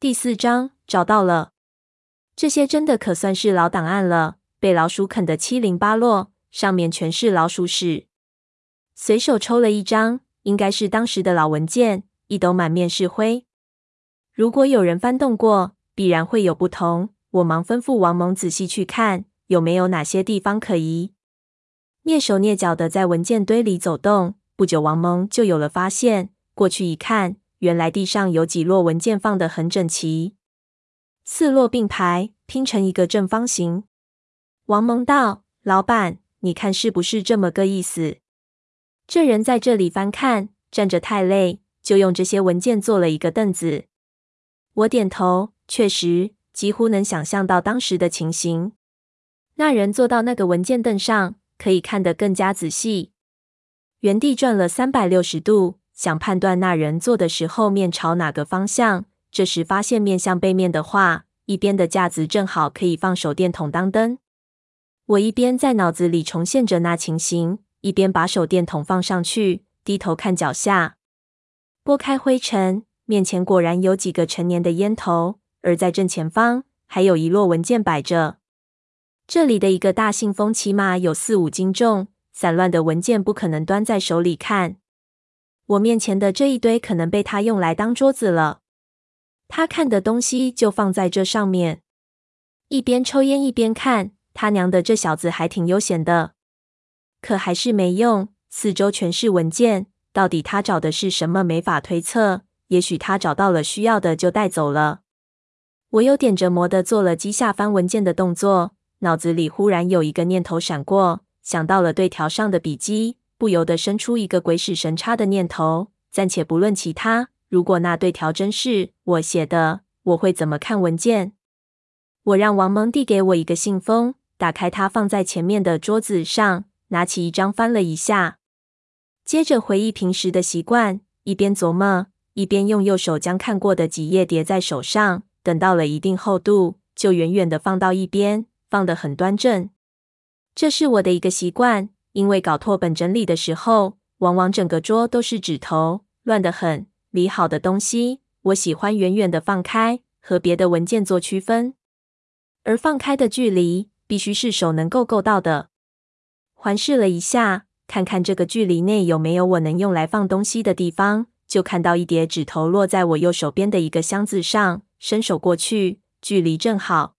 第四章找到了，这些真的可算是老档案了，被老鼠啃得七零八落，上面全是老鼠屎。随手抽了一张，应该是当时的老文件，一抖满面是灰。如果有人翻动过，必然会有不同。我忙吩咐王蒙仔细去看，有没有哪些地方可疑。蹑手蹑脚的在文件堆里走动，不久王蒙就有了发现。过去一看，原来地上有几摞文件放得很整齐，四摞并排，拼成一个正方形。王蒙道：“老板，你看是不是这么个意思？”这人在这里翻看，站着太累，就用这些文件做了一个凳子。我点头，确实，几乎能想象到当时的情形。那人坐到那个文件凳上，可以看得更加仔细。原地转了三百六十度，想判断那人坐的时候面朝哪个方向。这时发现面向背面的话，一边的架子正好可以放手电筒当灯。我一边在脑子里重现着那情形，一边把手电筒放上去，低头看脚下，拨开灰尘。面前果然有几个陈年的烟头，而在正前方还有一摞文件摆着。这里的一个大信封起码有四五斤重，散乱的文件不可能端在手里看。我面前的这一堆可能被他用来当桌子了。他看的东西就放在这上面，一边抽烟一边看。他娘的，这小子还挺悠闲的。可还是没用，四周全是文件，到底他找的是什么？没法推测。也许他找到了需要的就带走了。我又点着魔的做了几下翻文件的动作，脑子里忽然有一个念头闪过，想到了对条上的笔记，不由得生出一个鬼使神差的念头。暂且不论其他，如果那对条真是我写的，我会怎么看文件？我让王蒙递给我一个信封，打开它放在前面的桌子上，拿起一张翻了一下，接着回忆平时的习惯，一边琢磨。一边用右手将看过的几页叠在手上，等到了一定厚度，就远远的放到一边，放得很端正。这是我的一个习惯，因为搞拓本整理的时候，往往整个桌都是纸头，乱得很。理好的东西，我喜欢远远的放开，和别的文件做区分。而放开的距离，必须是手能够够到的。环视了一下，看看这个距离内有没有我能用来放东西的地方。就看到一叠纸头落在我右手边的一个箱子上，伸手过去，距离正好。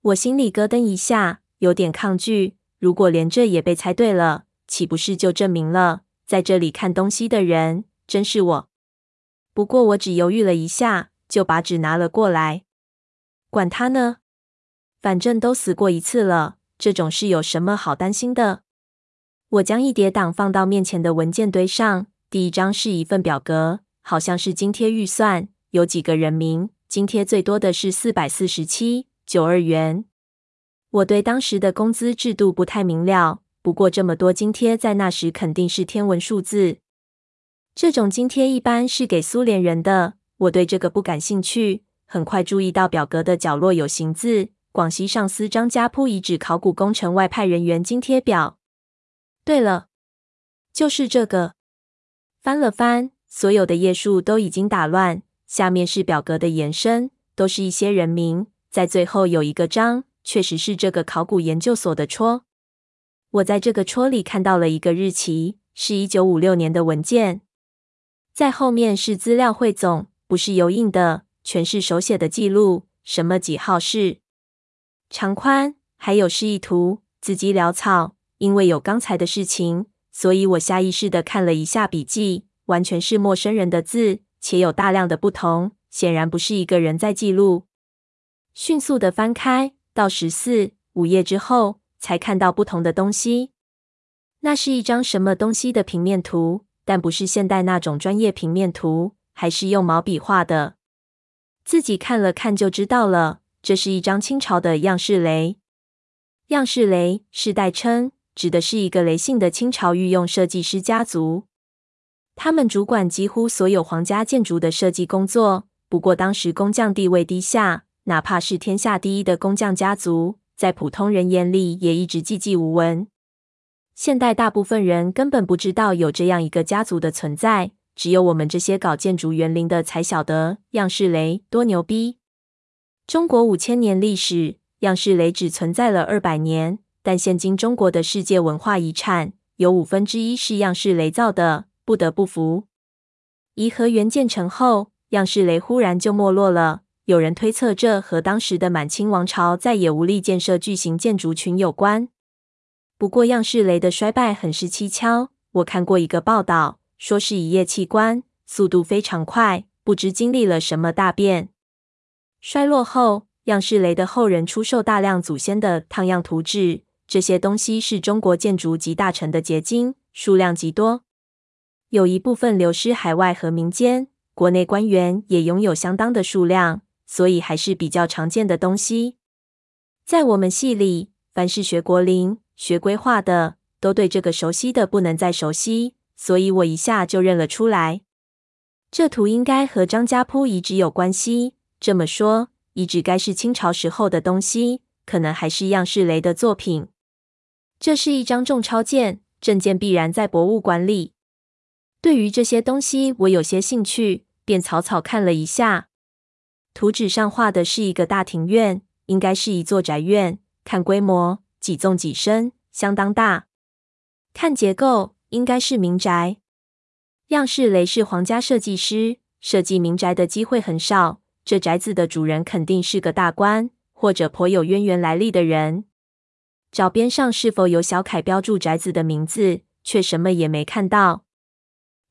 我心里咯噔一下，有点抗拒。如果连这也被猜对了，岂不是就证明了在这里看东西的人真是我？不过我只犹豫了一下，就把纸拿了过来。管他呢，反正都死过一次了，这种事有什么好担心的？我将一叠档放到面前的文件堆上。第一张是一份表格，好像是津贴预算，有几个人名，津贴最多的是四百四十七九二元。我对当时的工资制度不太明了，不过这么多津贴在那时肯定是天文数字。这种津贴一般是给苏联人的，我对这个不感兴趣。很快注意到表格的角落有行字：广西上司张家铺遗址考古工程外派人员津贴表。对了，就是这个。翻了翻，所有的页数都已经打乱，下面是表格的延伸，都是一些人名。在最后有一个章，确实是这个考古研究所的戳。我在这个戳里看到了一个日期，是一九五六年的文件。在后面是资料汇总，不是油印的，全是手写的记录，什么几号室、长宽，还有示意图，字迹潦草。因为有刚才的事情。所以我下意识地看了一下笔记，完全是陌生人的字，且有大量的不同，显然不是一个人在记录。迅速地翻开到十四五页之后，才看到不同的东西。那是一张什么东西的平面图，但不是现代那种专业平面图，还是用毛笔画的。自己看了看就知道了，这是一张清朝的样式雷。样式雷是代称。指的是一个雷姓的清朝御用设计师家族，他们主管几乎所有皇家建筑的设计工作。不过当时工匠地位低下，哪怕是天下第一的工匠家族，在普通人眼里也一直寂寂无闻。现代大部分人根本不知道有这样一个家族的存在，只有我们这些搞建筑园林的才晓得样式雷多牛逼。中国五千年历史，样式雷只存在了二百年，但现今中国的世界文化遗产有五分之一是样式雷造的，不得不服。颐和园建成后，样式雷忽然就没落了。有人推测，这和当时的满清王朝再也无力建设巨型建筑群有关。不过，样式雷的衰败很是蹊跷。我看过一个报道，说是一夜器官，速度非常快，不知经历了什么大变。衰落后，样式雷的后人出售大量祖先的烫样图纸，这些东西是中国建筑集大成的结晶，数量极多。有一部分流失海外和民间，国内官员也拥有相当的数量。所以还是比较常见的东西。在我们系里，凡是学国林、学规划的，都对这个熟悉的不能再熟悉，所以我一下就认了出来。这图应该和张家铺遗址有关系。这么说，遗址该是清朝时候的东西，可能还是样式雷的作品。这是一张重钞件，证件必然在博物馆里。对于这些东西，我有些兴趣，便草草看了一下。图纸上画的是一个大庭院，应该是一座宅院。看规模，几纵几深，相当大。看结构，应该是民宅。样式雷是皇家设计师，设计民宅的机会很少。这宅子的主人肯定是个大官，或者颇有渊源来历的人。找边上是否有小楷标注宅子的名字，却什么也没看到。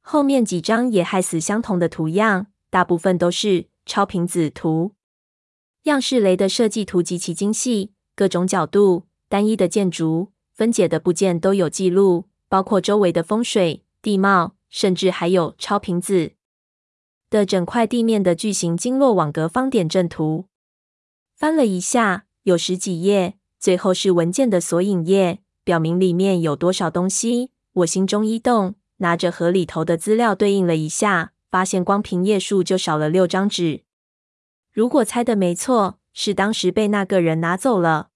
后面几张也害死相同的图样，大部分都是。超频子图，样式雷的设计图极其精细，各种角度、单一的建筑、分解的部件都有记录，包括周围的风水、地貌，甚至还有超频子的整块地面的巨型经络网格方点阵图。翻了一下，有十几页，最后是文件的索引页，表明里面有多少东西。我心中一动，拿着盒里头的资料对应了一下。发现光凭页数就少了六张纸。如果猜的没错，是当时被那个人拿走了。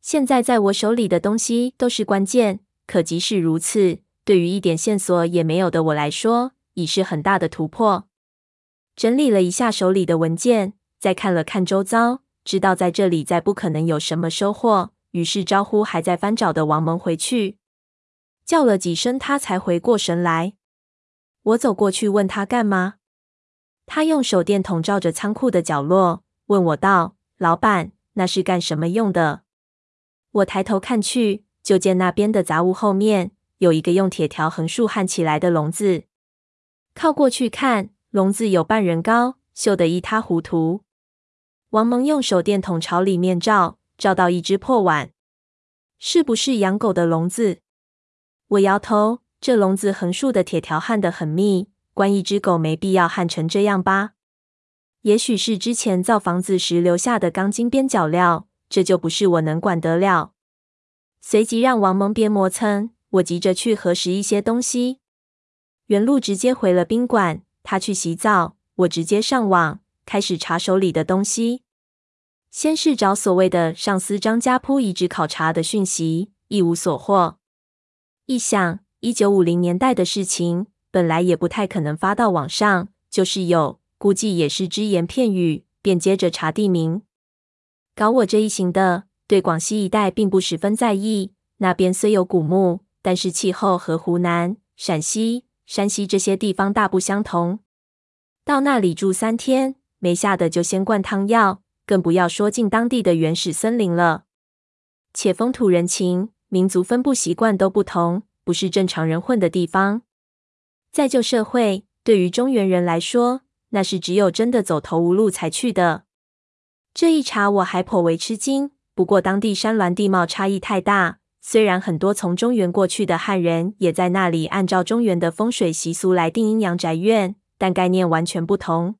现在在我手里的东西都是关键，可即使如此，对于一点线索也没有的我来说，已是很大的突破。整理了一下手里的文件，再看了看周遭，知道在这里再不可能有什么收获，于是招呼还在翻找的王蒙回去，叫了几声，他才回过神来。我走过去问他干嘛，他用手电筒照着仓库的角落，问我道：“老板，那是干什么用的？”我抬头看去，就见那边的杂物后面有一个用铁条横竖焊起来的笼子。靠过去看，笼子有半人高，锈得一塌糊涂。王蒙用手电筒朝里面照，照到一只破碗，是不是养狗的笼子？我摇头。这笼子横竖的铁条焊得很密，关一只狗没必要焊成这样吧？也许是之前造房子时留下的钢筋边角料，这就不是我能管得了。随即让王蒙别磨蹭，我急着去核实一些东西。原路直接回了宾馆，他去洗澡，我直接上网开始查手里的东西。先是找所谓的上司张家铺遗址考察的讯息，一无所获。一想。一九五零年代的事情，本来也不太可能发到网上，就是有，估计也是只言片语。便接着查地名，搞我这一行的，对广西一带并不十分在意。那边虽有古墓，但是气候和湖南、陕西、山西这些地方大不相同。到那里住三天，没下的就先灌汤药，更不要说进当地的原始森林了。且风土人情、民族分布习惯都不同。不是正常人混的地方。在旧社会，对于中原人来说，那是只有真的走投无路才去的。这一查我还颇为吃惊。不过当地山峦地貌差异太大，虽然很多从中原过去的汉人也在那里按照中原的风水习俗来定阴阳宅院，但概念完全不同。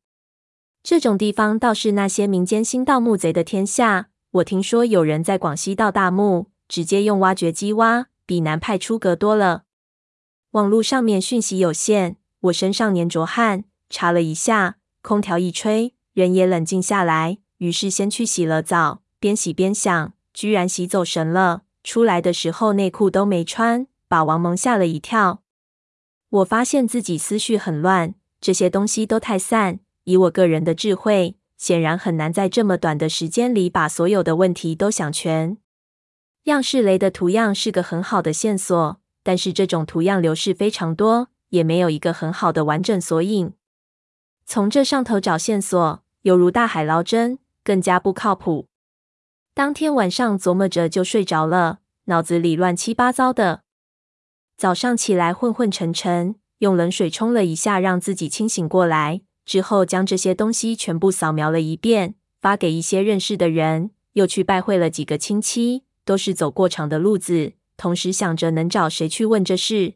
这种地方倒是那些民间新盗墓贼的天下。我听说有人在广西盗大墓，直接用挖掘机挖。比南派出格多了。网络上面讯息有限，我身上黏着汗，查了一下，空调一吹，人也冷静下来。于是先去洗了澡，边洗边想，居然洗走神了。出来的时候内裤都没穿，把王蒙吓了一跳。我发现自己思绪很乱，这些东西都太散。以我个人的智慧，显然很难在这么短的时间里把所有的问题都想全。样式雷的图样是个很好的线索，但是这种图样流式非常多，也没有一个很好的完整索引。从这上头找线索，犹如大海捞针，更加不靠谱。当天晚上琢磨着就睡着了，脑子里乱七八糟的。早上起来昏昏沉沉，用冷水冲了一下，让自己清醒过来。之后将这些东西全部扫描了一遍，发给一些认识的人，又去拜会了几个亲戚。都是走过场的路子，同时想着能找谁去问这事。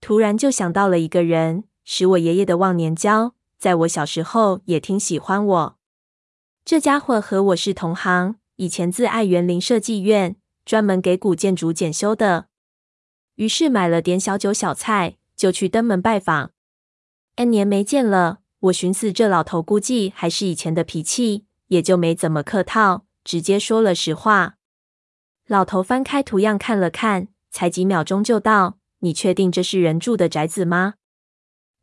突然就想到了一个人，是我爷爷的忘年交，在我小时候也挺喜欢我。这家伙和我是同行，以前自爱园林设计院，专门给古建筑检修的。于是买了点小酒小菜，就去登门拜访。N 年没见了，我寻思这老头估计还是以前的脾气，也就没怎么客套，直接说了实话。老头翻开图样看了看，才几秒钟就道：“你确定这是人住的宅子吗？”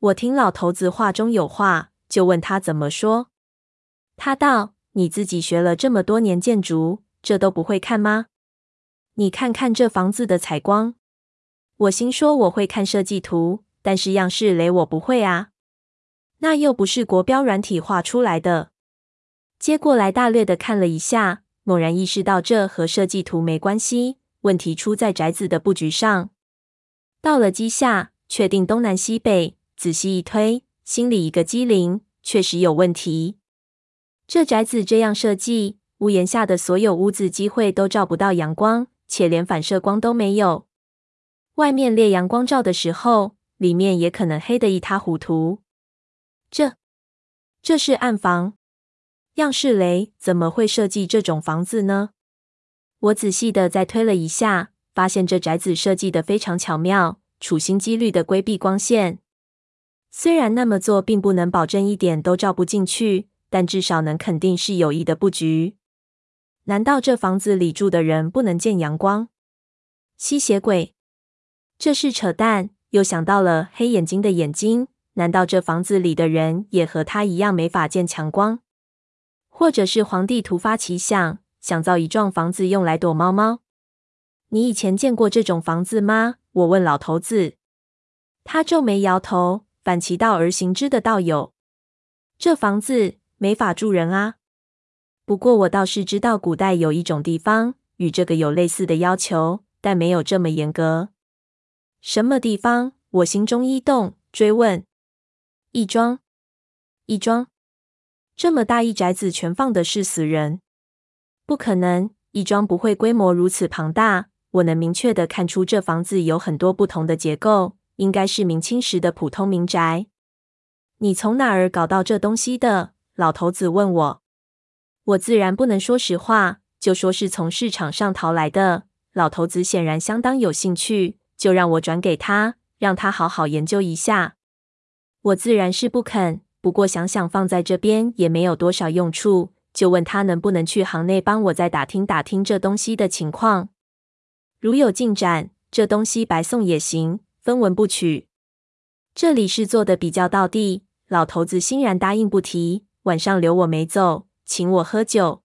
我听老头子话中有话，就问他怎么说。他道：“你自己学了这么多年建筑，这都不会看吗？你看看这房子的采光。”我心说我会看设计图，但是样式雷我不会啊，那又不是国标软体画出来的。接过来大略的看了一下。猛然意识到这和设计图没关系，问题出在宅子的布局上。到了基下，确定东南西北，仔细一推，心里一个机灵，确实有问题。这宅子这样设计，屋檐下的所有屋子机会都照不到阳光，且连反射光都没有。外面烈阳光照的时候，里面也可能黑得一塌糊涂。这，这是暗房。样式雷怎么会设计这种房子呢？我仔细的再推了一下，发现这宅子设计的非常巧妙，处心积虑的规避光线。虽然那么做并不能保证一点都照不进去，但至少能肯定是有意的布局。难道这房子里住的人不能见阳光？吸血鬼？这是扯淡。又想到了黑眼睛的眼睛，难道这房子里的人也和他一样没法见强光？或者是皇帝突发奇想，想造一幢房子用来躲猫猫。你以前见过这种房子吗？我问老头子。他皱眉摇头，反其道而行之的道友。这房子没法住人啊。不过我倒是知道古代有一种地方与这个有类似的要求，但没有这么严格。什么地方？我心中一动，追问。义庄，义庄。这么大一宅子，全放的是死人？不可能，义庄不会规模如此庞大。我能明确的看出，这房子有很多不同的结构，应该是明清时的普通民宅。你从哪儿搞到这东西的？老头子问我。我自然不能说实话，就说是从市场上淘来的。老头子显然相当有兴趣，就让我转给他，让他好好研究一下。我自然是不肯。不过想想放在这边也没有多少用处，就问他能不能去行内帮我再打听打听这东西的情况。如有进展，这东西白送也行，分文不取。这里是做的比较道地，老头子欣然答应不提。晚上留我没走，请我喝酒。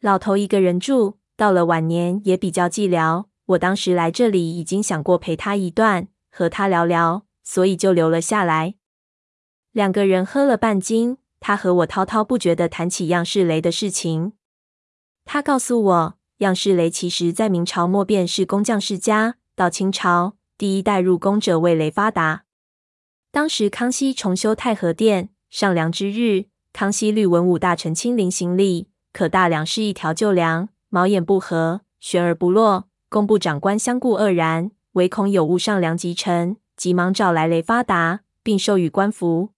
老头一个人住，到了晚年也比较寂寥。我当时来这里已经想过陪他一段，和他聊聊，所以就留了下来。两个人喝了半斤，他和我滔滔不绝地谈起样式雷的事情。他告诉我，样式雷其实在明朝末便是工匠世家，到清朝第一代入宫者为雷发达。当时康熙重修太和殿，上梁之日，康熙律文武大臣亲临行礼，可大梁是一条旧梁，毛眼不合，悬而不落。工部长官相顾愕然，唯恐有误上梁即臣，急忙找来雷发达，并授予官服。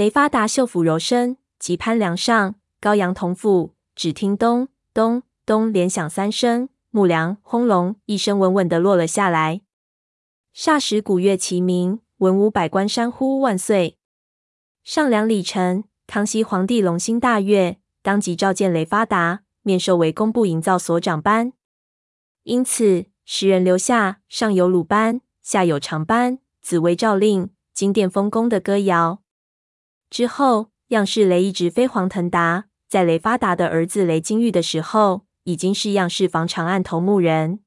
雷发达袖抚柔身，即攀梁上，高扬铜斧，只听咚咚咚连响三声，木梁轰隆一声稳稳地落了下来。霎时鼓乐齐鸣，文武百官山呼万岁。上梁礼成，康熙皇帝龙心大悦，当即召见雷发达，面授为工部营造所长班。因此时人留下上有鲁班，下有长班，紫薇诏令，金殿丰功的歌谣。之后，样式雷一直飞黄腾达。在雷发达的儿子雷金玉的时候，已经是样式房长案头目人。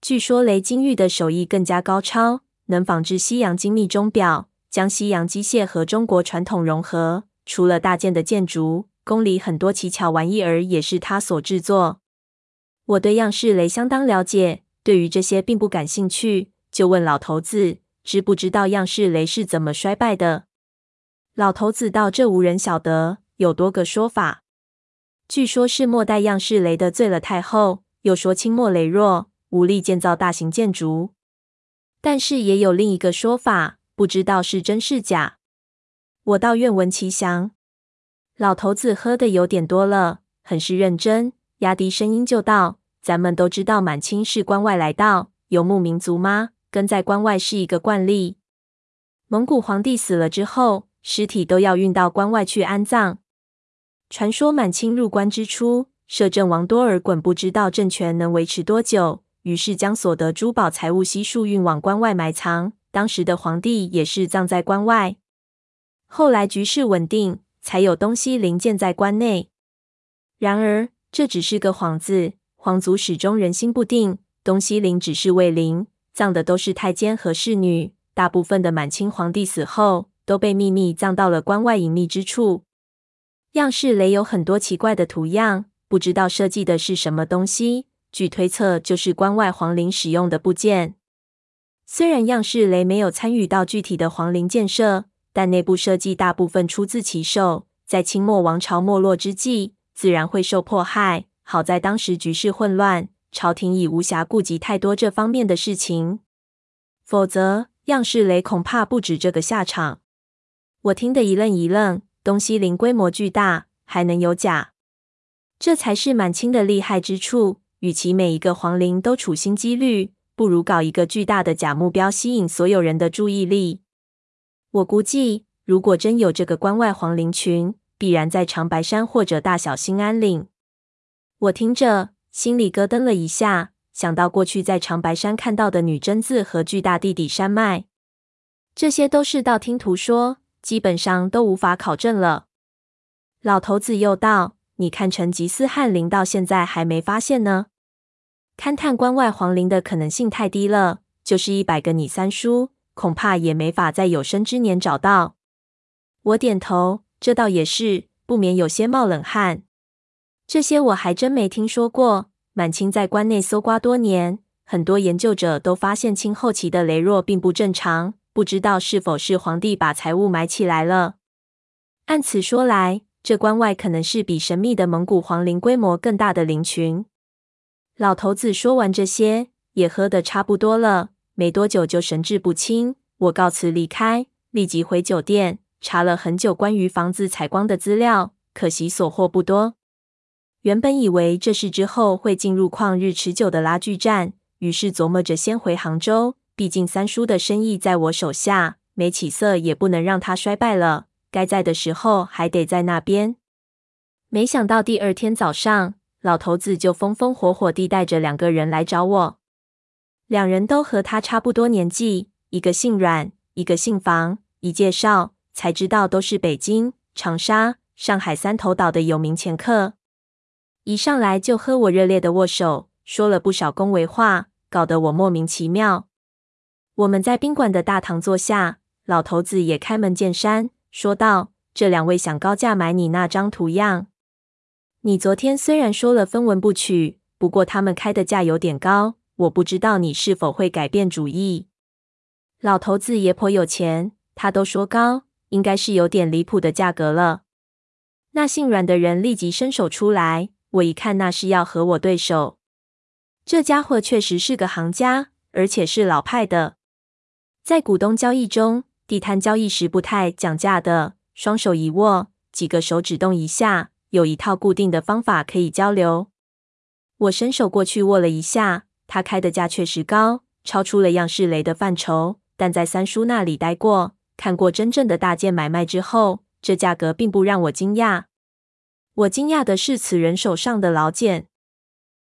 据说雷金玉的手艺更加高超，能仿制西洋精密钟表，将西洋机械和中国传统融合。除了大件的建筑，宫里很多奇巧玩意儿也是他所制作。我对样式雷相当了解，对于这些并不感兴趣，就问老头子，知不知道样式雷是怎么衰败的？老头子道：“这无人晓得。”有多个说法，据说是末代样式雷的罪了太后，又说清末羸弱，无力建造大型建筑。但是也有另一个说法，不知道是真是假。我倒愿闻其详。老头子喝得有点多了，很是认真，压低声音就道：“咱们都知道满清是关外来到游牧民族吗？跟在关外是一个惯例。蒙古皇帝死了之后，尸体都要运到关外去安葬。”传说满清入关之初，摄政王多尔衮不知道政权能维持多久，于是将所得珠宝财物悉数运往关外埋藏。当时的皇帝也是葬在关外。后来局势稳定，才有东西陵建在关内。然而这只是个幌子，皇族始终人心不定。东西陵只是伪陵，葬的都是太监和侍女。大部分的满清皇帝死后，都被秘密葬到了关外隐秘之处。样式雷有很多奇怪的图样，不知道设计的是什么东西。据推测，就是关外皇陵使用的部件。虽然样式雷没有参与到具体的皇陵建设，但内部设计大部分出自其手。在清末王朝没落之际，自然会受迫害。好在当时局势混乱，朝廷已无暇顾及太多这方面的事情，否则样式雷恐怕不止这个下场。我听得一愣一愣。东西陵规模巨大，还能有假？这才是满清的厉害之处。与其每一个皇陵都处心积虑，不如搞一个巨大的假目标，吸引所有人的注意力。我估计，如果真有这个关外皇陵群，必然在长白山或者大小兴安岭。我听着，心里咯噔了一下，想到过去在长白山看到的女真字和巨大地底山脉，这些都是道听途说。基本上都无法考证了。老头子又道：“你看成吉思汗陵到现在还没发现呢，勘探关外皇陵的可能性太低了。就是一百个你三叔，恐怕也没法在有生之年找到。”我点头，这倒也是，不免有些冒冷汗。这些我还真没听说过。满清在关内搜刮多年，很多研究者都发现清后期的羸弱并不正常。不知道是否是皇帝把财物埋起来了？按此说来，这关外可能是比神秘的蒙古皇陵规模更大的陵群。老头子说完这些，也喝得差不多了，没多久就神志不清。我告辞离开，立即回酒店，查了很久关于房子采光的资料，可惜所获不多。原本以为这事之后会进入旷日持久的拉锯战，于是琢磨着先回杭州。毕竟三叔的生意在我手下，没起色也不能让他衰败了。该在的时候还得在那边。没想到第二天早上，老头子就风风火火地带着两个人来找我。两人都和他差不多年纪，一个姓阮，一个姓房。一介绍才知道都是北京、长沙、上海三头岛的有名掮客。一上来就和我热烈的握手，说了不少恭维话，搞得我莫名其妙。我们在宾馆的大堂坐下，老头子也开门见山说道：“这两位想高价买你那张图样。你昨天虽然说了分文不取，不过他们开的价有点高，我不知道你是否会改变主意。”老头子也颇有钱，他都说高，应该是有点离谱的价格了。那姓阮的人立即伸手出来，我一看那是要和我对手。这家伙确实是个行家，而且是老派的。在股东交易中，地摊交易时不太讲价的，双手一握，几个手指动一下，有一套固定的方法可以交流。我伸手过去握了一下，他开的价确实高，超出了样式雷的范畴。但在三叔那里待过，看过真正的大件买卖之后，这价格并不让我惊讶。我惊讶的是此人手上的老茧，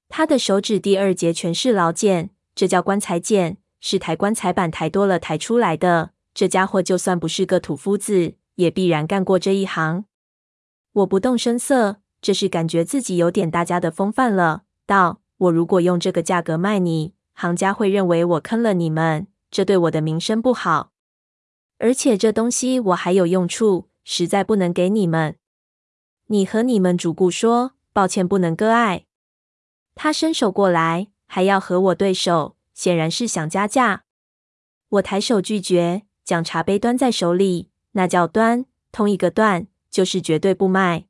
他的手指第二节全是老茧，这叫棺材茧。是抬棺材板抬多了抬出来的。这家伙就算不是个土夫子，也必然干过这一行。我不动声色，这是感觉自己有点大家的风范了。道：“我如果用这个价格卖你，行家会认为我坑了你们，这对我的名声不好。而且这东西我还有用处，实在不能给你们。你和你们主顾说，抱歉，不能割爱。”他伸手过来，还要和我对手，显然是想加价。我抬手拒绝，将茶杯端在手里，那叫端，通一个断，就是绝对不卖。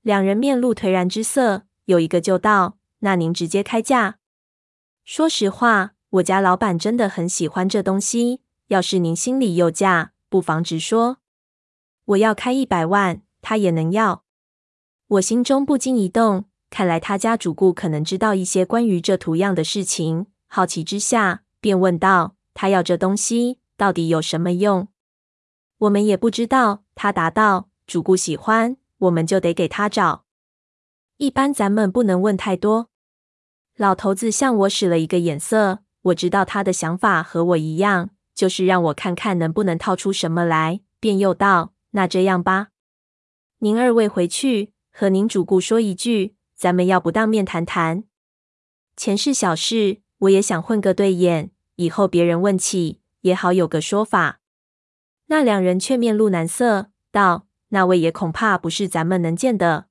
两人面露颓然之色，有一个就道：“那您直接开价。说实话，我家老板真的很喜欢这东西。要是您心里有价，不妨直说。我要开一百万，他也能要。”我心中不禁一动。看来他家主顾可能知道一些关于这图样的事情，好奇之下便问道：“他要这东西到底有什么用？”我们也不知道。他答道：“主顾喜欢，我们就得给他找。一般咱们不能问太多。”老头子向我使了一个眼色，我知道他的想法和我一样，就是让我看看能不能套出什么来。便又道：“那这样吧，您二位回去和您主顾说一句。”咱们要不当面谈谈，钱是小事，我也想混个对眼，以后别人问起也好有个说法。那两人却面露难色，道：“那位爷恐怕不是咱们能见的。”